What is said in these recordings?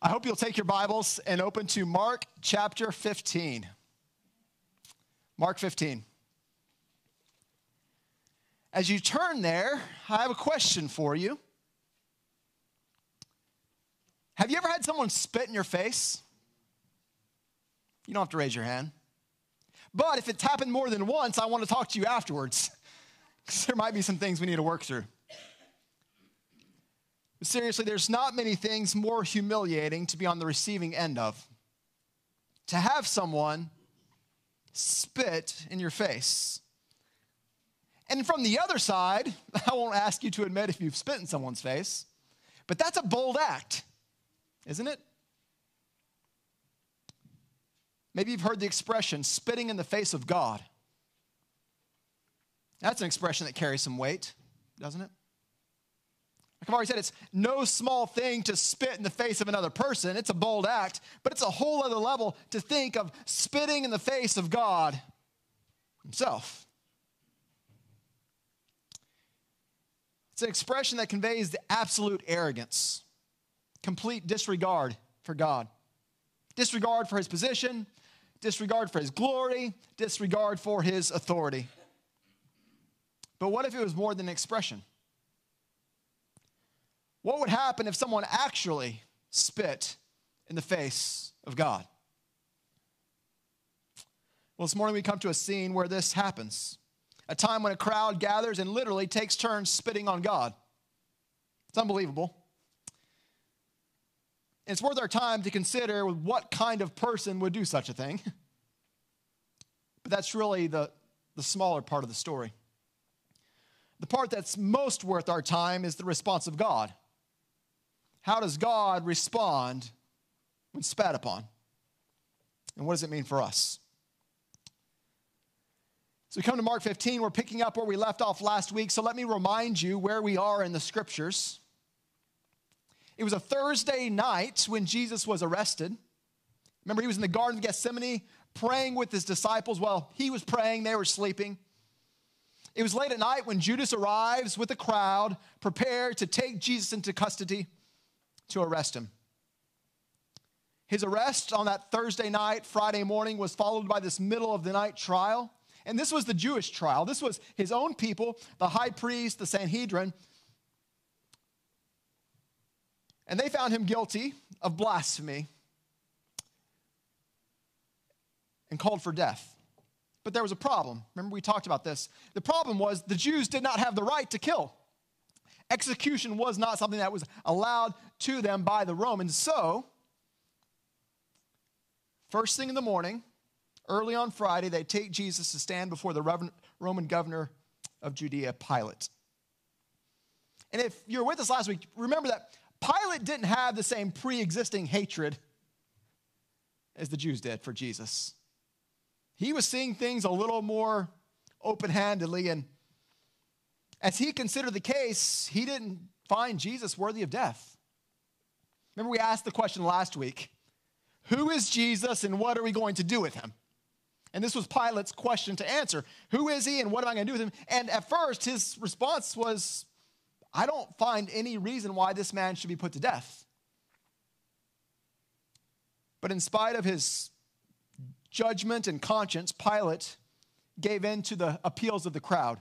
I hope you'll take your Bibles and open to Mark chapter 15. Mark 15. As you turn there, I have a question for you. Have you ever had someone spit in your face? You don't have to raise your hand. But if it's happened more than once, I want to talk to you afterwards because there might be some things we need to work through. Seriously, there's not many things more humiliating to be on the receiving end of. To have someone spit in your face. And from the other side, I won't ask you to admit if you've spit in someone's face, but that's a bold act, isn't it? Maybe you've heard the expression spitting in the face of God. That's an expression that carries some weight, doesn't it? Like I've already said, it's no small thing to spit in the face of another person. It's a bold act, but it's a whole other level to think of spitting in the face of God Himself. It's an expression that conveys the absolute arrogance, complete disregard for God, disregard for His position, disregard for His glory, disregard for His authority. But what if it was more than an expression? What would happen if someone actually spit in the face of God? Well, this morning we come to a scene where this happens a time when a crowd gathers and literally takes turns spitting on God. It's unbelievable. It's worth our time to consider what kind of person would do such a thing. But that's really the, the smaller part of the story. The part that's most worth our time is the response of God. How does God respond when spat upon? And what does it mean for us? So we come to Mark 15. We're picking up where we left off last week. So let me remind you where we are in the scriptures. It was a Thursday night when Jesus was arrested. Remember, he was in the Garden of Gethsemane praying with his disciples. While he was praying, they were sleeping. It was late at night when Judas arrives with a crowd prepared to take Jesus into custody to arrest him. His arrest on that Thursday night, Friday morning, was followed by this middle of the night trial. And this was the Jewish trial. This was his own people, the high priest, the Sanhedrin. And they found him guilty of blasphemy and called for death. But there was a problem. Remember, we talked about this. The problem was the Jews did not have the right to kill. Execution was not something that was allowed to them by the Romans. So, first thing in the morning, early on Friday, they take Jesus to stand before the Roman governor of Judea, Pilate. And if you're with us last week, remember that Pilate didn't have the same pre existing hatred as the Jews did for Jesus. He was seeing things a little more open handedly and as he considered the case, he didn't find Jesus worthy of death. Remember, we asked the question last week Who is Jesus and what are we going to do with him? And this was Pilate's question to answer Who is he and what am I going to do with him? And at first, his response was I don't find any reason why this man should be put to death. But in spite of his judgment and conscience, Pilate gave in to the appeals of the crowd.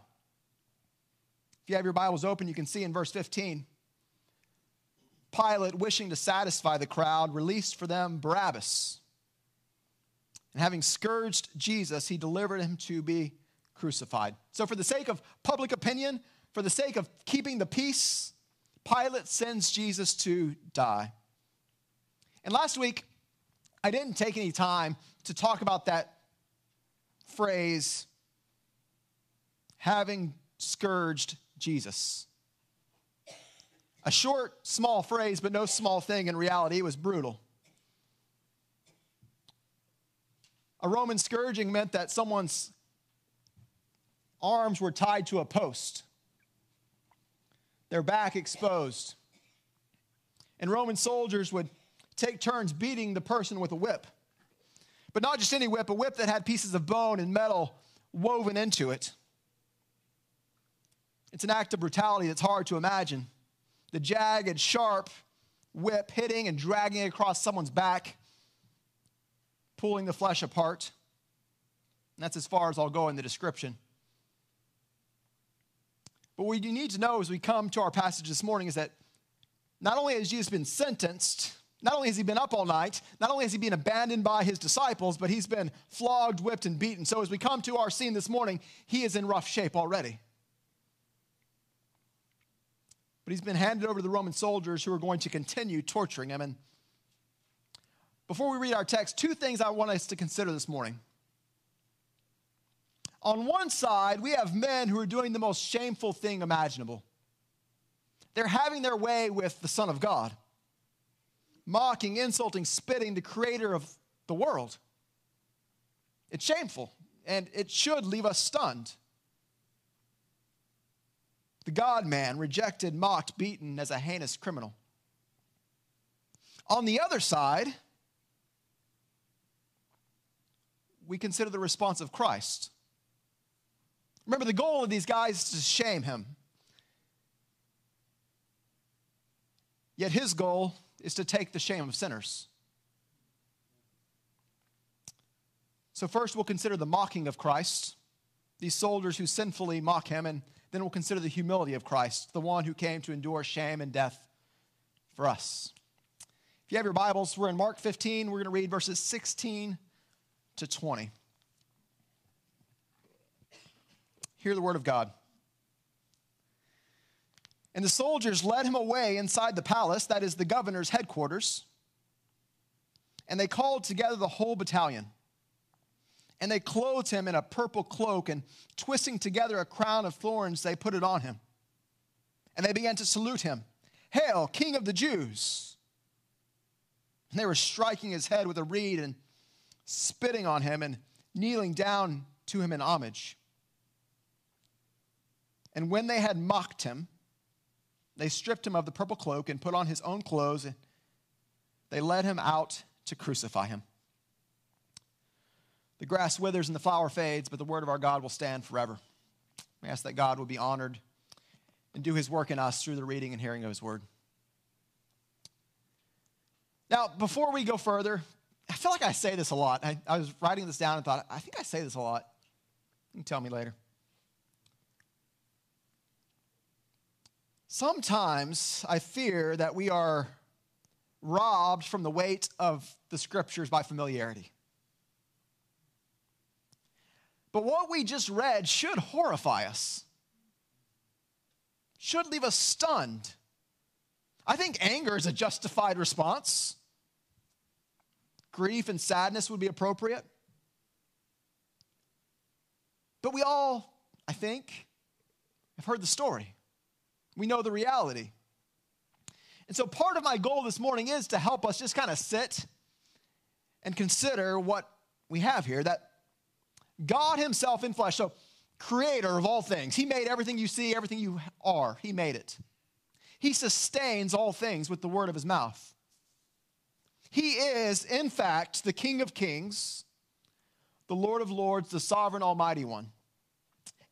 If you have your Bibles open, you can see in verse 15 Pilate, wishing to satisfy the crowd, released for them Barabbas. And having scourged Jesus, he delivered him to be crucified. So, for the sake of public opinion, for the sake of keeping the peace, Pilate sends Jesus to die. And last week, I didn't take any time to talk about that phrase, having scourged Jesus. A short, small phrase, but no small thing in reality. It was brutal. A Roman scourging meant that someone's arms were tied to a post, their back exposed. And Roman soldiers would take turns beating the person with a whip. But not just any whip, a whip that had pieces of bone and metal woven into it. It's an act of brutality that's hard to imagine. The jagged, sharp, whip, hitting and dragging across someone's back, pulling the flesh apart. And that's as far as I'll go in the description. But what you need to know as we come to our passage this morning is that not only has Jesus been sentenced, not only has he been up all night, not only has he been abandoned by his disciples, but he's been flogged, whipped, and beaten. So as we come to our scene this morning, he is in rough shape already. But he's been handed over to the Roman soldiers who are going to continue torturing him. And before we read our text, two things I want us to consider this morning. On one side, we have men who are doing the most shameful thing imaginable. They're having their way with the Son of God, mocking, insulting, spitting the creator of the world. It's shameful, and it should leave us stunned. The God man, rejected, mocked, beaten as a heinous criminal. On the other side, we consider the response of Christ. Remember, the goal of these guys is to shame him. Yet his goal is to take the shame of sinners. So, first, we'll consider the mocking of Christ, these soldiers who sinfully mock him, and then we'll consider the humility of Christ, the one who came to endure shame and death for us. If you have your Bibles, we're in Mark 15. We're going to read verses 16 to 20. Hear the word of God. And the soldiers led him away inside the palace, that is the governor's headquarters. And they called together the whole battalion. And they clothed him in a purple cloak, and twisting together a crown of thorns, they put it on him. And they began to salute him Hail, King of the Jews! And they were striking his head with a reed and spitting on him and kneeling down to him in homage. And when they had mocked him, they stripped him of the purple cloak and put on his own clothes. And they led him out to crucify him. The grass withers and the flower fades, but the word of our God will stand forever. We ask that God would be honored and do his work in us through the reading and hearing of his word. Now, before we go further, I feel like I say this a lot. I, I was writing this down and thought, I think I say this a lot. You can tell me later. Sometimes I fear that we are robbed from the weight of the scriptures by familiarity. But what we just read should horrify us, should leave us stunned. I think anger is a justified response. Grief and sadness would be appropriate. But we all, I think, have heard the story. We know the reality. And so, part of my goal this morning is to help us just kind of sit and consider what we have here that God Himself in flesh, so creator of all things, He made everything you see, everything you are, He made it. He sustains all things with the word of His mouth. He is, in fact, the King of kings, the Lord of lords, the sovereign, almighty one.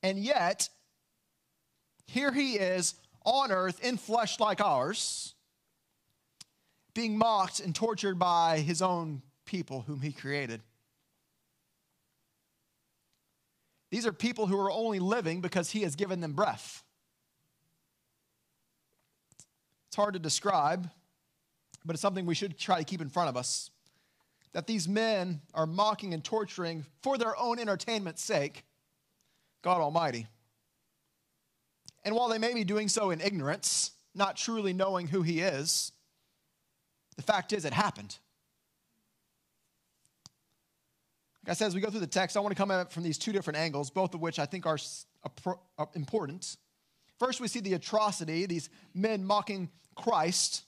And yet, here He is on earth in flesh like ours, being mocked and tortured by his own people whom he created. These are people who are only living because he has given them breath. It's hard to describe, but it's something we should try to keep in front of us. That these men are mocking and torturing for their own entertainment's sake God Almighty. And while they may be doing so in ignorance, not truly knowing who he is, the fact is it happened. Like I said, as we go through the text, I want to come at it from these two different angles, both of which I think are uh, important. First, we see the atrocity, these men mocking Christ.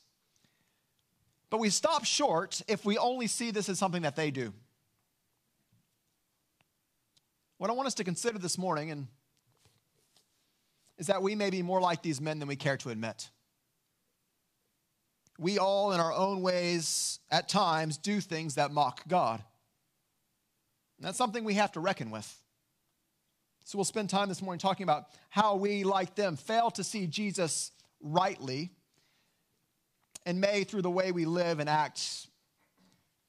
But we stop short if we only see this as something that they do. What I want us to consider this morning, and is that we may be more like these men than we care to admit. We all, in our own ways, at times, do things that mock God. And that's something we have to reckon with. So we'll spend time this morning talking about how we, like them, fail to see Jesus rightly and may, through the way we live and act,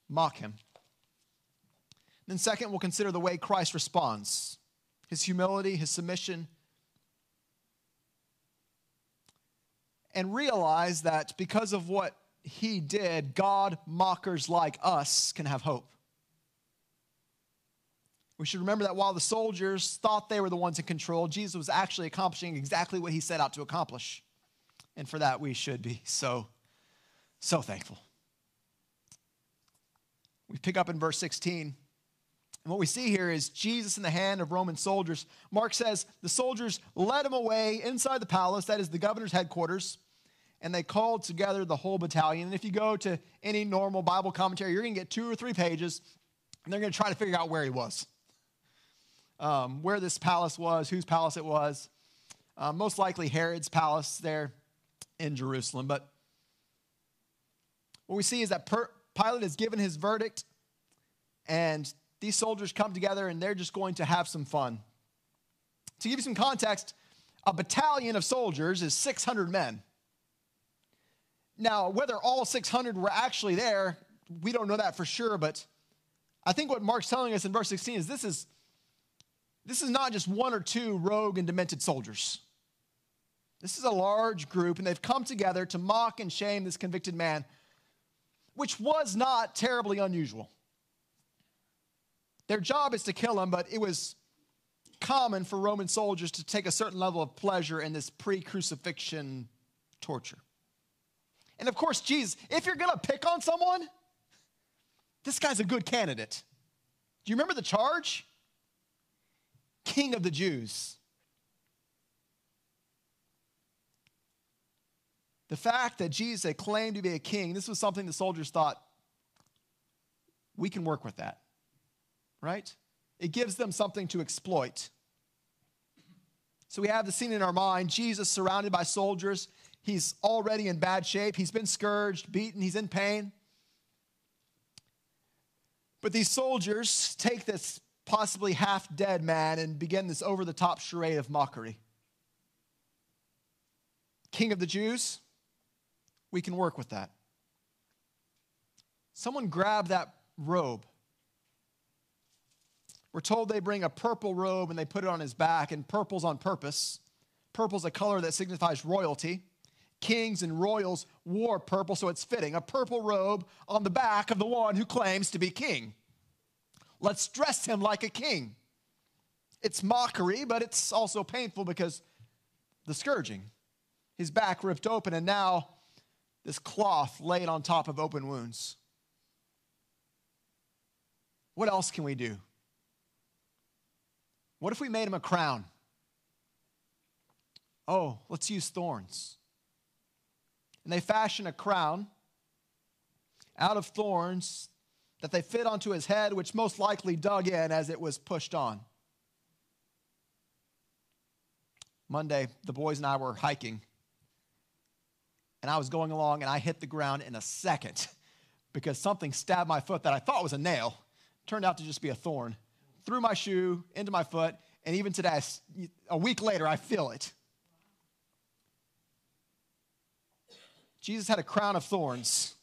mock him. Then, second, we'll consider the way Christ responds his humility, his submission, and realize that because of what he did, God mockers like us can have hope. We should remember that while the soldiers thought they were the ones in control, Jesus was actually accomplishing exactly what he set out to accomplish. And for that, we should be so, so thankful. We pick up in verse 16. And what we see here is Jesus in the hand of Roman soldiers. Mark says the soldiers led him away inside the palace, that is the governor's headquarters, and they called together the whole battalion. And if you go to any normal Bible commentary, you're going to get two or three pages, and they're going to try to figure out where he was um, where this palace was, whose palace it was. Uh, most likely Herod's palace there in Jerusalem. But what we see is that per- Pilate has given his verdict, and these soldiers come together and they're just going to have some fun. To give you some context, a battalion of soldiers is 600 men. Now, whether all 600 were actually there, we don't know that for sure, but I think what Mark's telling us in verse 16 is this is this is not just one or two rogue and demented soldiers. This is a large group, and they've come together to mock and shame this convicted man, which was not terribly unusual. Their job is to kill him, but it was common for Roman soldiers to take a certain level of pleasure in this pre crucifixion torture. And of course, Jesus, if you're gonna pick on someone, this guy's a good candidate. Do you remember the charge? King of the Jews. The fact that Jesus had claimed to be a king, this was something the soldiers thought, we can work with that, right? It gives them something to exploit. So we have the scene in our mind Jesus surrounded by soldiers. He's already in bad shape. He's been scourged, beaten, he's in pain. But these soldiers take this possibly half dead man and begin this over the top charade of mockery. King of the Jews, we can work with that. Someone grab that robe. We're told they bring a purple robe and they put it on his back, and purple's on purpose. Purple's a color that signifies royalty. Kings and royals wore purple, so it's fitting. A purple robe on the back of the one who claims to be king. Let's dress him like a king. It's mockery, but it's also painful because the scourging. His back ripped open, and now this cloth laid on top of open wounds. What else can we do? What if we made him a crown? Oh, let's use thorns. And they fashion a crown out of thorns that they fit onto his head, which most likely dug in as it was pushed on. Monday, the boys and I were hiking, and I was going along, and I hit the ground in a second because something stabbed my foot that I thought was a nail. Turned out to just be a thorn. Through my shoe, into my foot, and even today, a week later, I feel it. Jesus had a crown of thorns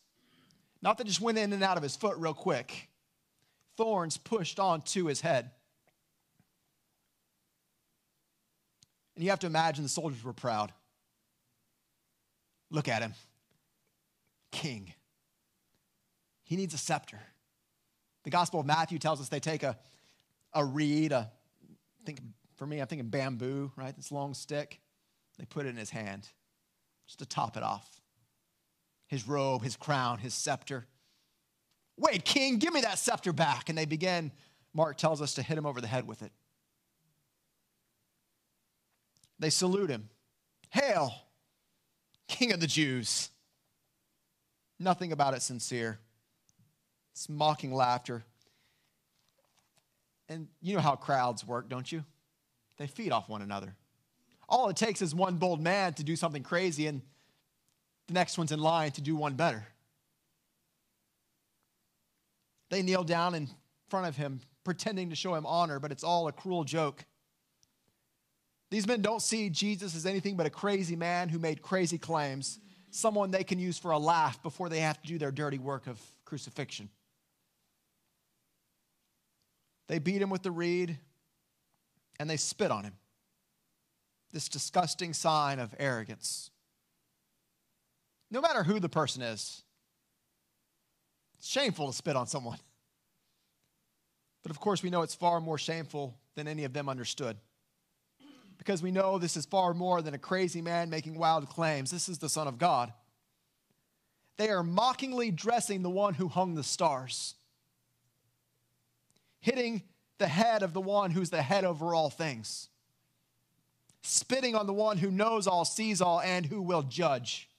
not that just went in and out of his foot real quick. Thorns pushed onto his head. And you have to imagine the soldiers were proud. Look at him. King. He needs a scepter. The Gospel of Matthew tells us they take a, a reed, a, think for me, I'm thinking bamboo, right? This long stick. They put it in his hand just to top it off his robe, his crown, his scepter. Wait, king, give me that scepter back. And they begin, Mark tells us, to hit him over the head with it. They salute him. Hail, king of the Jews. Nothing about it sincere. It's mocking laughter. And you know how crowds work, don't you? They feed off one another. All it takes is one bold man to do something crazy, and the next one's in line to do one better. They kneel down in front of him, pretending to show him honor, but it's all a cruel joke. These men don't see Jesus as anything but a crazy man who made crazy claims. someone they can use for a laugh before they have to do their dirty work of crucifixion. They beat him with the reed and they spit on him. This disgusting sign of arrogance. No matter who the person is, it's shameful to spit on someone. But of course, we know it's far more shameful than any of them understood. Because we know this is far more than a crazy man making wild claims. This is the Son of God. They are mockingly dressing the one who hung the stars, hitting the head of the one who's the head over all things, spitting on the one who knows all, sees all, and who will judge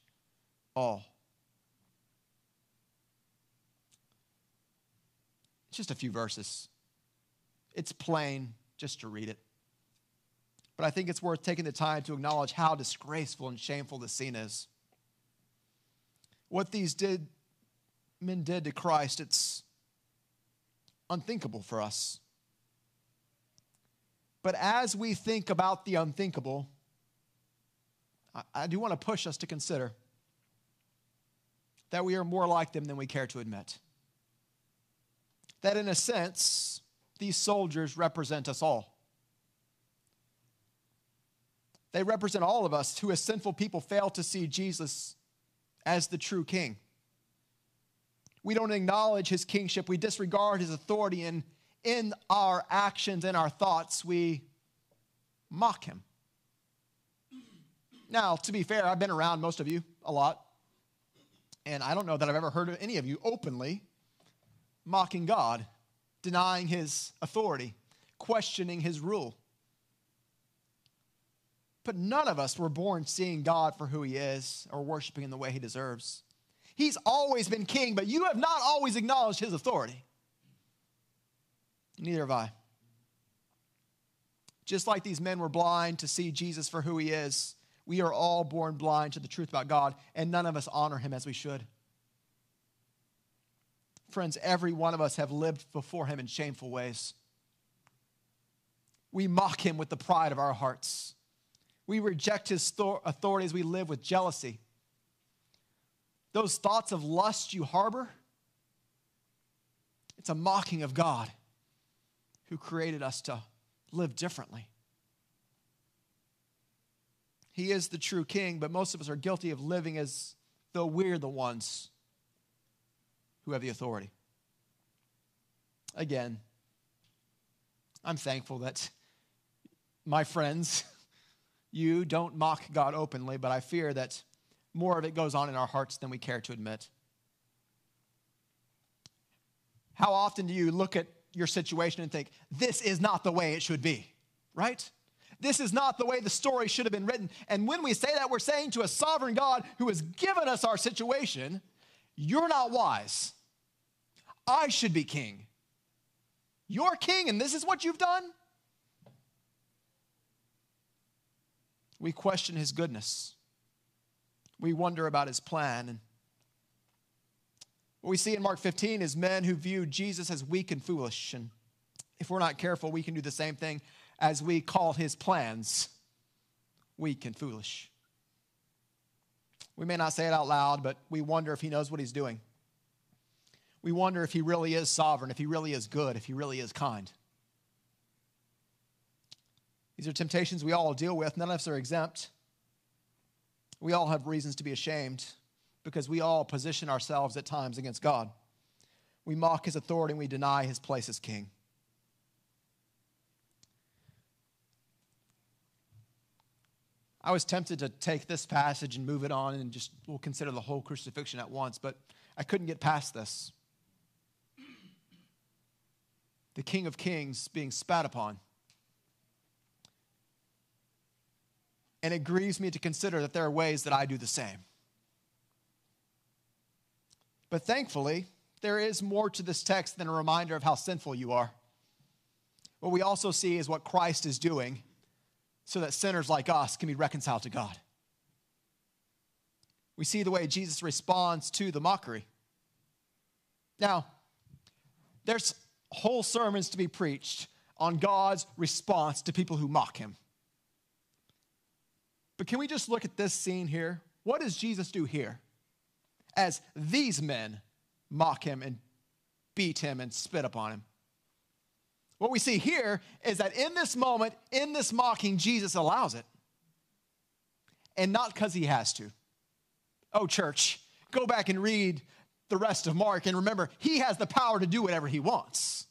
all. It's Just a few verses. It's plain just to read it. But I think it's worth taking the time to acknowledge how disgraceful and shameful the scene is. What these did, men did to Christ, it's unthinkable for us. But as we think about the unthinkable, I, I do want to push us to consider that we are more like them than we care to admit. That in a sense, these soldiers represent us all. They represent all of us who, as sinful people, fail to see Jesus as the true king. We don't acknowledge his kingship, we disregard his authority, and in our actions and our thoughts, we mock him. Now, to be fair, I've been around most of you a lot, and I don't know that I've ever heard of any of you openly mocking God, denying his authority, questioning his rule. But none of us were born seeing God for who he is or worshiping in the way he deserves. He's always been king, but you have not always acknowledged his authority. Neither have I. Just like these men were blind to see Jesus for who he is, we are all born blind to the truth about God, and none of us honor him as we should. Friends, every one of us have lived before him in shameful ways. We mock him with the pride of our hearts. We reject his authority as we live with jealousy. Those thoughts of lust you harbor, it's a mocking of God who created us to live differently. He is the true king, but most of us are guilty of living as though we're the ones who have the authority. Again, I'm thankful that my friends, you don't mock God openly, but I fear that more of it goes on in our hearts than we care to admit. How often do you look at your situation and think, this is not the way it should be, right? This is not the way the story should have been written. And when we say that, we're saying to a sovereign God who has given us our situation, you're not wise. I should be king. You're king, and this is what you've done? We question his goodness. We wonder about his plan. And what we see in Mark 15 is men who view Jesus as weak and foolish. And if we're not careful, we can do the same thing as we call his plans weak and foolish. We may not say it out loud, but we wonder if he knows what he's doing we wonder if he really is sovereign, if he really is good, if he really is kind. These are temptations we all deal with. None of us are exempt. We all have reasons to be ashamed because we all position ourselves at times against God. We mock his authority and we deny his place as king. I was tempted to take this passage and move it on and just we'll consider the whole crucifixion at once, but I couldn't get past this the King of Kings being spat upon. And it grieves me to consider that there are ways that I do the same. But thankfully, there is more to this text than a reminder of how sinful you are. What we also see is what Christ is doing so that sinners like us can be reconciled to God. We see the way Jesus responds to the mockery. Now, there's whole sermons to be preached on God's response to people who mock him. But can we just look at this scene here what does Jesus do here? As these men mock him and beat him and spit upon him. What we see here is that in this moment, in this mocking, Jesus allows it. And not because he has to. Oh, church, go back and read the rest of Mark and remember, he has the power to do whatever he wants.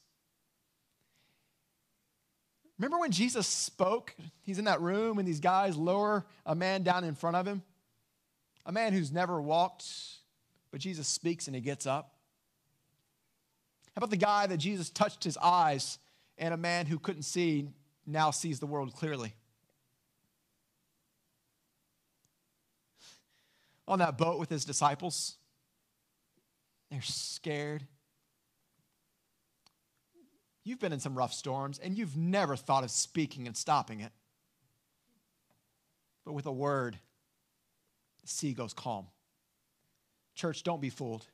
Remember when Jesus spoke? He's in that room and these guys lower a man down in front of him? A man who's never walked, but Jesus speaks and he gets up. How about the guy that Jesus touched his eyes and a man who couldn't see now sees the world clearly? On that boat with his disciples, they're scared. You've been in some rough storms and you've never thought of speaking and stopping it. But with a word, the sea goes calm. Church, don't be fooled.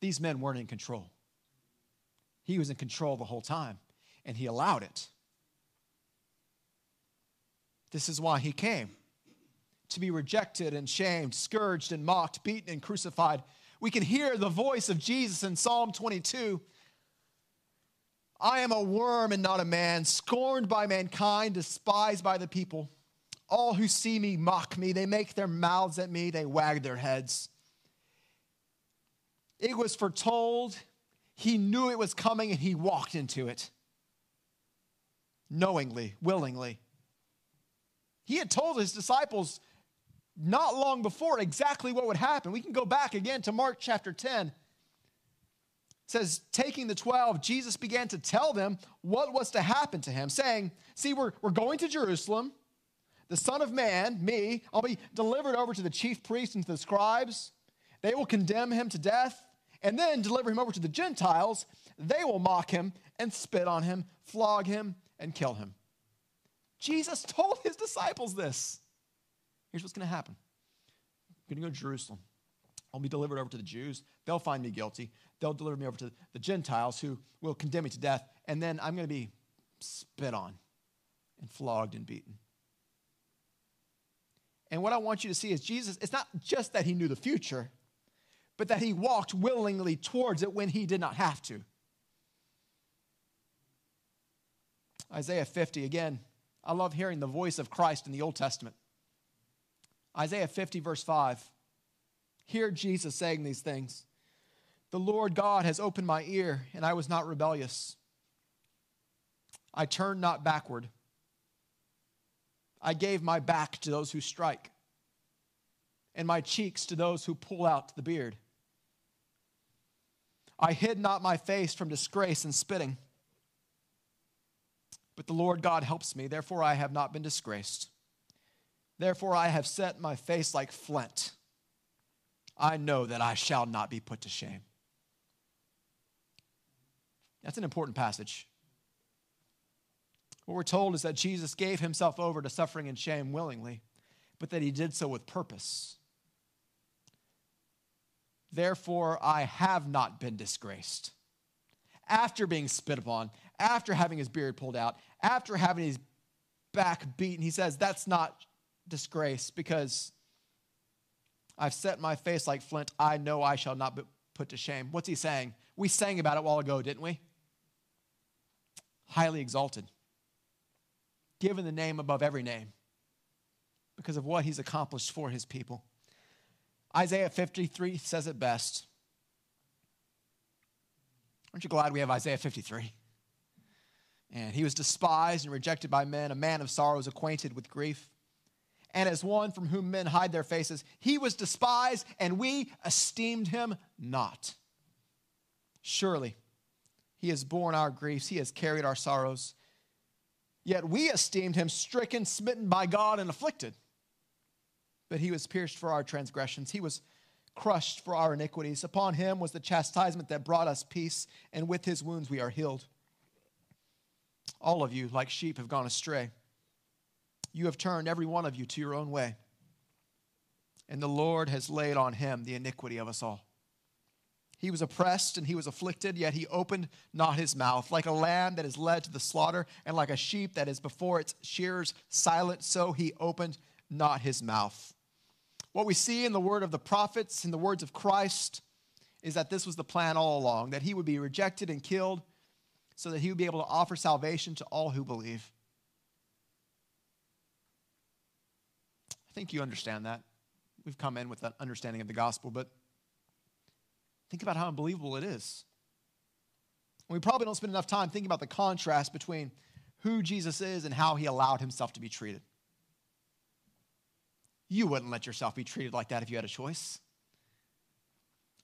These men weren't in control. He was in control the whole time, and he allowed it. This is why he came to be rejected and shamed, scourged and mocked, beaten and crucified. We can hear the voice of Jesus in Psalm 22. I am a worm and not a man, scorned by mankind, despised by the people. All who see me mock me. They make their mouths at me, they wag their heads. It was foretold. He knew it was coming and he walked into it knowingly, willingly. He had told his disciples not long before exactly what would happen. We can go back again to Mark chapter 10. It says, taking the 12, Jesus began to tell them what was to happen to him, saying, See, we're, we're going to Jerusalem. The Son of Man, me, I'll be delivered over to the chief priests and to the scribes. They will condemn him to death and then deliver him over to the Gentiles. They will mock him and spit on him, flog him, and kill him. Jesus told his disciples this. Here's what's going to happen I'm going to go to Jerusalem. I'll be delivered over to the Jews. They'll find me guilty. They'll deliver me over to the Gentiles who will condemn me to death. And then I'm going to be spit on and flogged and beaten. And what I want you to see is Jesus, it's not just that he knew the future, but that he walked willingly towards it when he did not have to. Isaiah 50, again, I love hearing the voice of Christ in the Old Testament. Isaiah 50, verse 5. Hear Jesus saying these things The Lord God has opened my ear, and I was not rebellious. I turned not backward. I gave my back to those who strike, and my cheeks to those who pull out the beard. I hid not my face from disgrace and spitting. But the Lord God helps me, therefore I have not been disgraced. Therefore I have set my face like flint. I know that I shall not be put to shame. That's an important passage. What we're told is that Jesus gave himself over to suffering and shame willingly, but that he did so with purpose. Therefore, I have not been disgraced. After being spit upon, after having his beard pulled out, after having his back beaten, he says, That's not disgrace because I've set my face like flint. I know I shall not be put to shame. What's he saying? We sang about it a while ago, didn't we? Highly exalted, given the name above every name because of what he's accomplished for his people. Isaiah 53 says it best. Aren't you glad we have Isaiah 53? And he was despised and rejected by men, a man of sorrows, acquainted with grief. And as one from whom men hide their faces, he was despised, and we esteemed him not. Surely, he has borne our griefs, he has carried our sorrows. Yet we esteemed him stricken, smitten by God, and afflicted but he was pierced for our transgressions. He was crushed for our iniquities. Upon him was the chastisement that brought us peace, and with his wounds we are healed. All of you, like sheep, have gone astray. You have turned every one of you to your own way, and the Lord has laid on him the iniquity of us all. He was oppressed and he was afflicted, yet he opened not his mouth. Like a lamb that is led to the slaughter, and like a sheep that is before its shearers silent, so he opened not his mouth. What we see in the word of the prophets, in the words of Christ, is that this was the plan all along, that he would be rejected and killed so that he would be able to offer salvation to all who believe. I think you understand that. We've come in with that understanding of the gospel, but think about how unbelievable it is. We probably don't spend enough time thinking about the contrast between who Jesus is and how he allowed himself to be treated. You wouldn't let yourself be treated like that if you had a choice.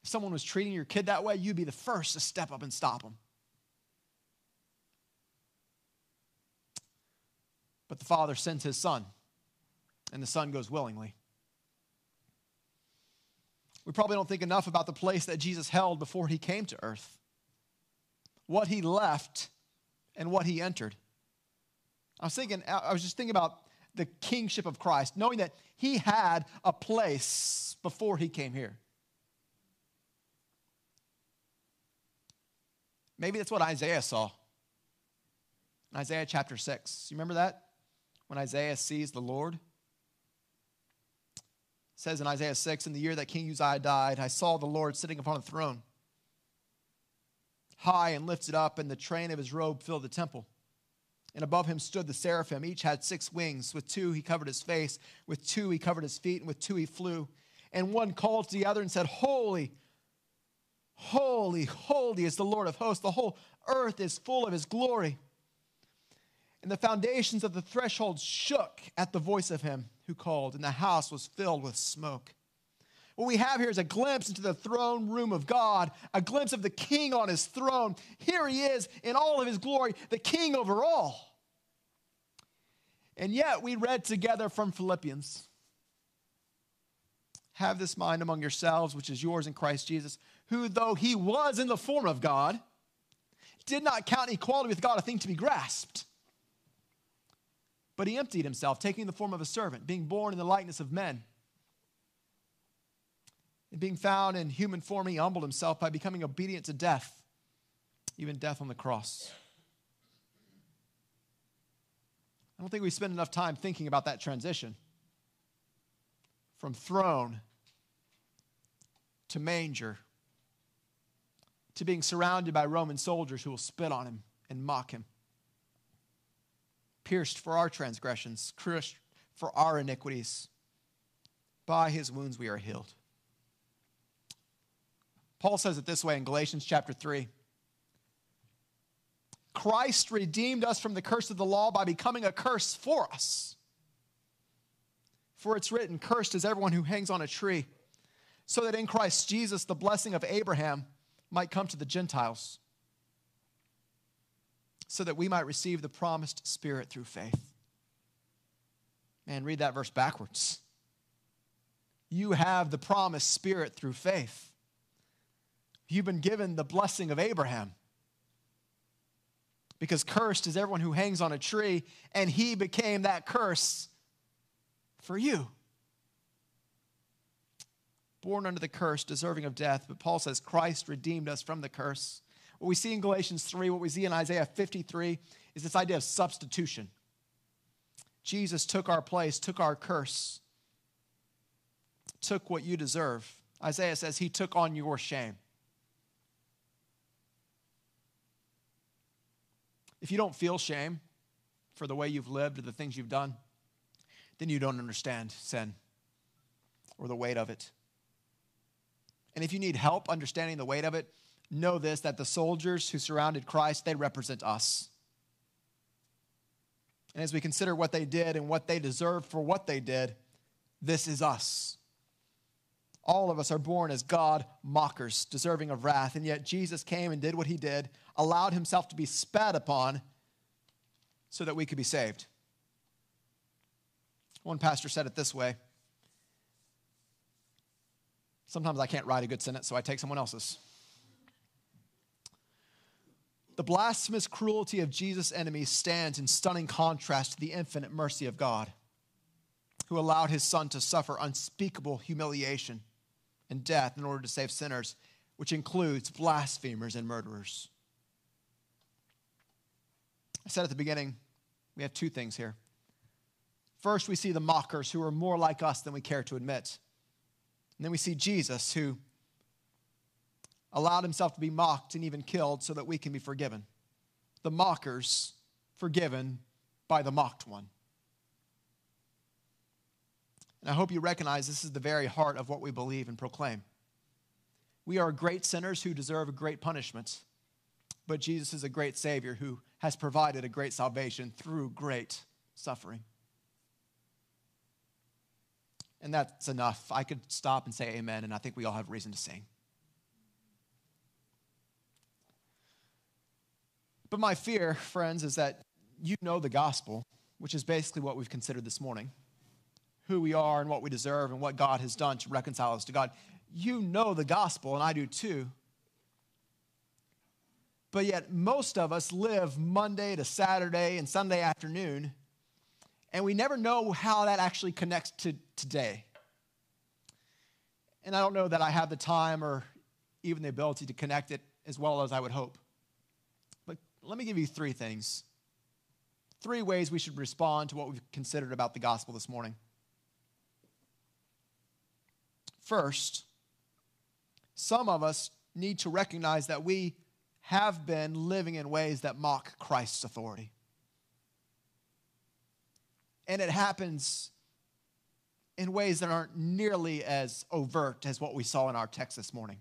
If someone was treating your kid that way, you'd be the first to step up and stop them. But the father sends his son, and the son goes willingly. We probably don't think enough about the place that Jesus held before he came to earth, what he left, and what he entered. I was thinking, I was just thinking about the kingship of Christ, knowing that he had a place before he came here. Maybe that's what Isaiah saw. Isaiah chapter 6. You remember that? When Isaiah sees the Lord? It says in Isaiah 6 In the year that King Uzziah died, I saw the Lord sitting upon a throne, high and lifted up, and the train of his robe filled the temple. And above him stood the seraphim. Each had six wings. With two he covered his face, with two he covered his feet, and with two he flew. And one called to the other and said, Holy, holy, holy is the Lord of hosts. The whole earth is full of his glory. And the foundations of the threshold shook at the voice of him who called, and the house was filled with smoke. What we have here is a glimpse into the throne room of God, a glimpse of the king on his throne. Here he is in all of his glory, the king over all. And yet, we read together from Philippians Have this mind among yourselves, which is yours in Christ Jesus, who, though he was in the form of God, did not count equality with God a thing to be grasped. But he emptied himself, taking the form of a servant, being born in the likeness of men and being found in human form, he humbled himself by becoming obedient to death, even death on the cross. I don't think we spend enough time thinking about that transition from throne to manger to being surrounded by Roman soldiers who will spit on him and mock him. Pierced for our transgressions, crushed for our iniquities. By his wounds we are healed. Paul says it this way in Galatians chapter 3. Christ redeemed us from the curse of the law by becoming a curse for us. For it's written, Cursed is everyone who hangs on a tree, so that in Christ Jesus the blessing of Abraham might come to the Gentiles, so that we might receive the promised Spirit through faith. Man, read that verse backwards. You have the promised Spirit through faith. You've been given the blessing of Abraham. Because cursed is everyone who hangs on a tree, and he became that curse for you. Born under the curse, deserving of death. But Paul says Christ redeemed us from the curse. What we see in Galatians 3, what we see in Isaiah 53, is this idea of substitution. Jesus took our place, took our curse, took what you deserve. Isaiah says he took on your shame. If you don't feel shame for the way you've lived or the things you've done, then you don't understand sin or the weight of it. And if you need help understanding the weight of it, know this that the soldiers who surrounded Christ, they represent us. And as we consider what they did and what they deserve for what they did, this is us. All of us are born as God mockers, deserving of wrath. And yet Jesus came and did what he did, allowed himself to be spat upon so that we could be saved. One pastor said it this way Sometimes I can't write a good sentence, so I take someone else's. The blasphemous cruelty of Jesus' enemies stands in stunning contrast to the infinite mercy of God, who allowed his son to suffer unspeakable humiliation and death in order to save sinners, which includes blasphemers and murderers. I said at the beginning, we have two things here. First, we see the mockers who are more like us than we care to admit. And then we see Jesus, who allowed himself to be mocked and even killed so that we can be forgiven. The mockers forgiven by the mocked one. And I hope you recognize this is the very heart of what we believe and proclaim. We are great sinners who deserve great punishment, but Jesus is a great Savior who has provided a great salvation through great suffering. And that's enough. I could stop and say amen, and I think we all have reason to sing. But my fear, friends, is that you know the gospel, which is basically what we've considered this morning who we are and what we deserve and what God has done to reconcile us to God. You know the gospel, and I do too. But yet, most of us live Monday to Saturday and Sunday afternoon, and we never know how that actually connects to today. And I don't know that I have the time or even the ability to connect it as well as I would hope. But let me give you three things. Three ways we should respond to what we've considered about the gospel this morning. First, some of us need to recognize that we have been living in ways that mock Christ's authority. And it happens in ways that aren't nearly as overt as what we saw in our text this morning.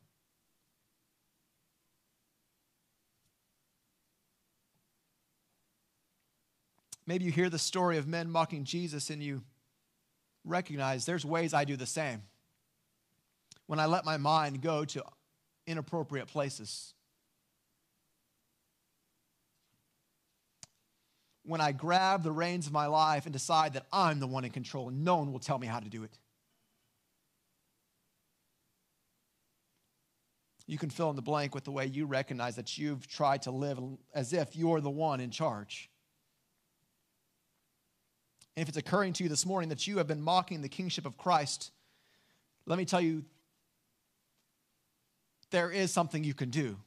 Maybe you hear the story of men mocking Jesus and you recognize there's ways I do the same. When I let my mind go to inappropriate places. When I grab the reins of my life and decide that I'm the one in control and no one will tell me how to do it. You can fill in the blank with the way you recognize that you've tried to live as if you're the one in charge. And if it's occurring to you this morning that you have been mocking the kingship of Christ, let me tell you, there is something you can do.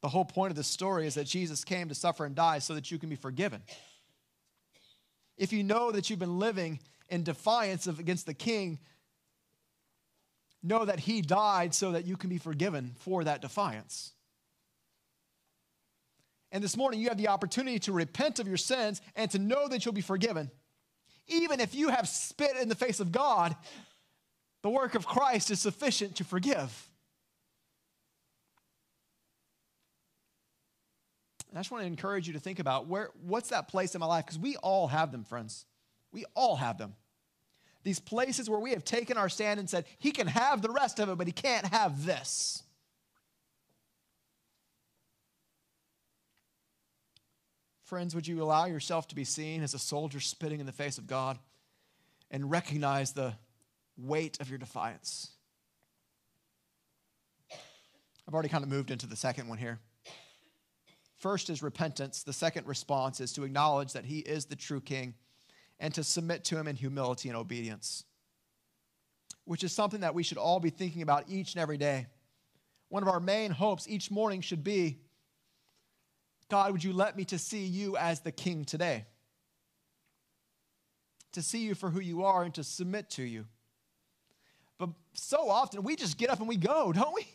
The whole point of this story is that Jesus came to suffer and die so that you can be forgiven. If you know that you've been living in defiance of, against the king, know that he died so that you can be forgiven for that defiance. And this morning, you have the opportunity to repent of your sins and to know that you'll be forgiven. Even if you have spit in the face of God, the work of Christ is sufficient to forgive. I just want to encourage you to think about where, what's that place in my life? Because we all have them, friends. We all have them. These places where we have taken our stand and said, He can have the rest of it, but He can't have this. Friends, would you allow yourself to be seen as a soldier spitting in the face of God and recognize the weight of your defiance? I've already kind of moved into the second one here. First is repentance. The second response is to acknowledge that he is the true king and to submit to him in humility and obedience, which is something that we should all be thinking about each and every day. One of our main hopes each morning should be God, would you let me to see you as the king today? To see you for who you are and to submit to you. But so often we just get up and we go, don't we?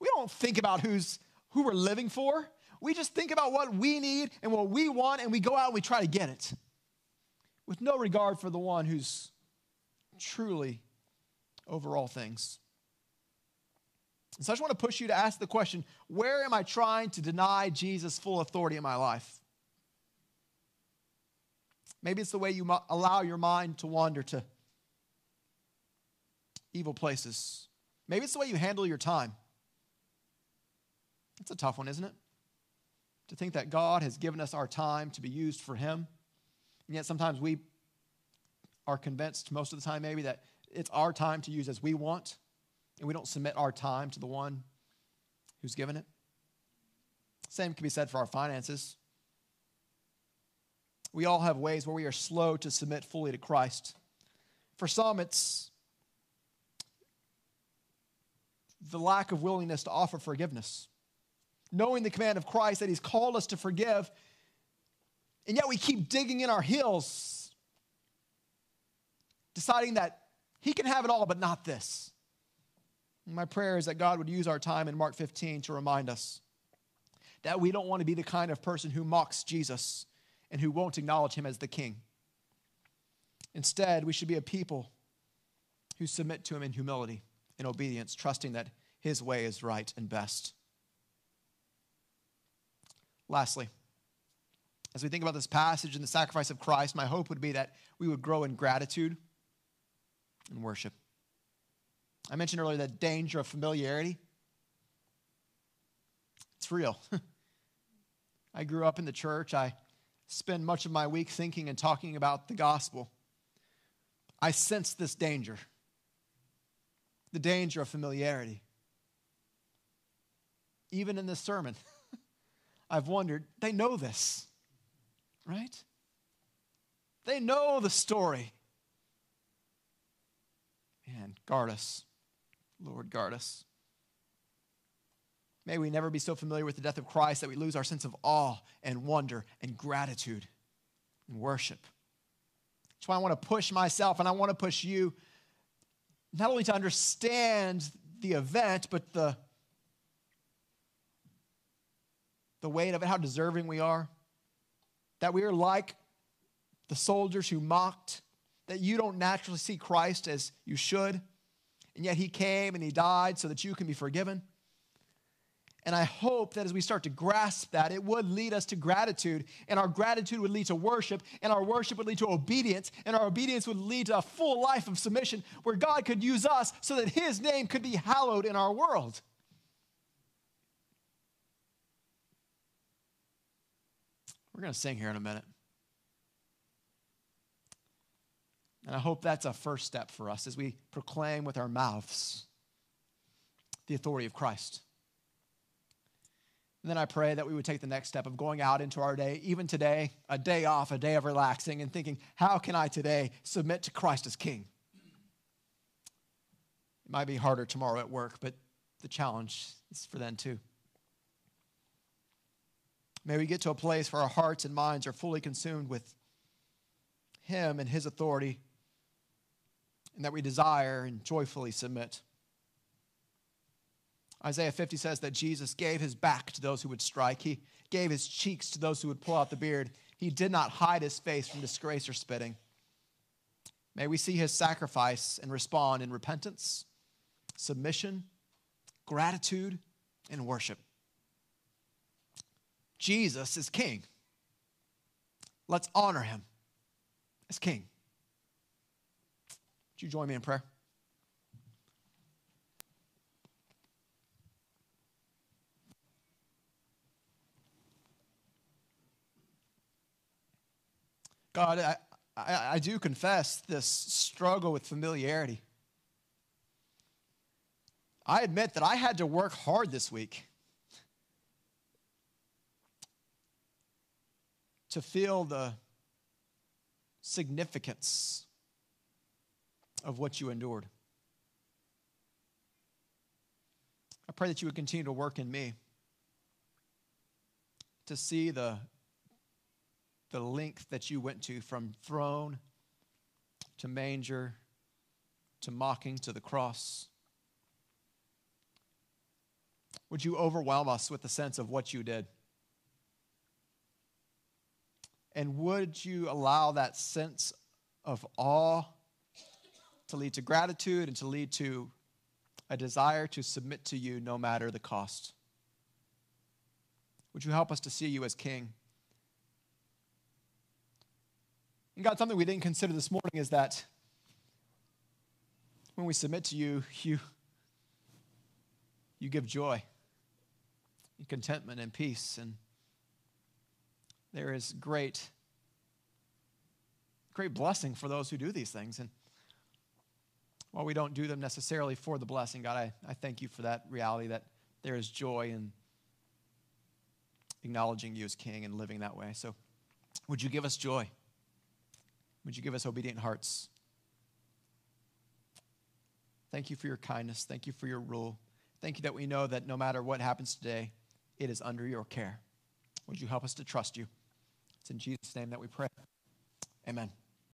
We don't think about who's who we're living for. We just think about what we need and what we want and we go out and we try to get it. With no regard for the one who's truly over all things. And so I just want to push you to ask the question where am I trying to deny Jesus' full authority in my life? Maybe it's the way you allow your mind to wander to evil places. Maybe it's the way you handle your time. It's a tough one, isn't it? To think that God has given us our time to be used for Him. And yet sometimes we are convinced, most of the time maybe, that it's our time to use as we want and we don't submit our time to the one who's given it. Same can be said for our finances. We all have ways where we are slow to submit fully to Christ. For some, it's the lack of willingness to offer forgiveness. Knowing the command of Christ that He's called us to forgive, and yet we keep digging in our heels deciding that he can have it all, but not this. My prayer is that God would use our time in Mark 15 to remind us that we don't want to be the kind of person who mocks Jesus and who won't acknowledge him as the king. Instead, we should be a people who submit to him in humility and obedience, trusting that his way is right and best. Lastly, as we think about this passage and the sacrifice of Christ, my hope would be that we would grow in gratitude and worship. I mentioned earlier the danger of familiarity. It's real. I grew up in the church. I spend much of my week thinking and talking about the gospel. I sense this danger the danger of familiarity. Even in this sermon, I've wondered, they know this, right? They know the story. And guard us, Lord, guard us. May we never be so familiar with the death of Christ that we lose our sense of awe and wonder and gratitude and worship. That's why I want to push myself and I want to push you not only to understand the event, but the, the weight of it, how deserving we are. That we are like the soldiers who mocked, that you don't naturally see Christ as you should, and yet he came and he died so that you can be forgiven. And I hope that as we start to grasp that, it would lead us to gratitude, and our gratitude would lead to worship, and our worship would lead to obedience, and our obedience would lead to a full life of submission where God could use us so that His name could be hallowed in our world. We're going to sing here in a minute. And I hope that's a first step for us as we proclaim with our mouths the authority of Christ. And then I pray that we would take the next step of going out into our day, even today, a day off, a day of relaxing, and thinking, how can I today submit to Christ as King? It might be harder tomorrow at work, but the challenge is for then too. May we get to a place where our hearts and minds are fully consumed with Him and His authority, and that we desire and joyfully submit. Isaiah 50 says that Jesus gave his back to those who would strike. He gave his cheeks to those who would pull out the beard. He did not hide his face from disgrace or spitting. May we see his sacrifice and respond in repentance, submission, gratitude, and worship. Jesus is king. Let's honor him as king. Would you join me in prayer? God, I, I, I do confess this struggle with familiarity. I admit that I had to work hard this week to feel the significance of what you endured. I pray that you would continue to work in me to see the the length that you went to from throne to manger to mocking to the cross. Would you overwhelm us with the sense of what you did? And would you allow that sense of awe to lead to gratitude and to lead to a desire to submit to you no matter the cost? Would you help us to see you as King? And God, something we didn't consider this morning is that when we submit to you, you, you give joy and contentment and peace. And there is great, great blessing for those who do these things. And while we don't do them necessarily for the blessing, God, I, I thank you for that reality that there is joy in acknowledging you as King and living that way. So would you give us joy? Would you give us obedient hearts? Thank you for your kindness. Thank you for your rule. Thank you that we know that no matter what happens today, it is under your care. Would you help us to trust you? It's in Jesus' name that we pray. Amen.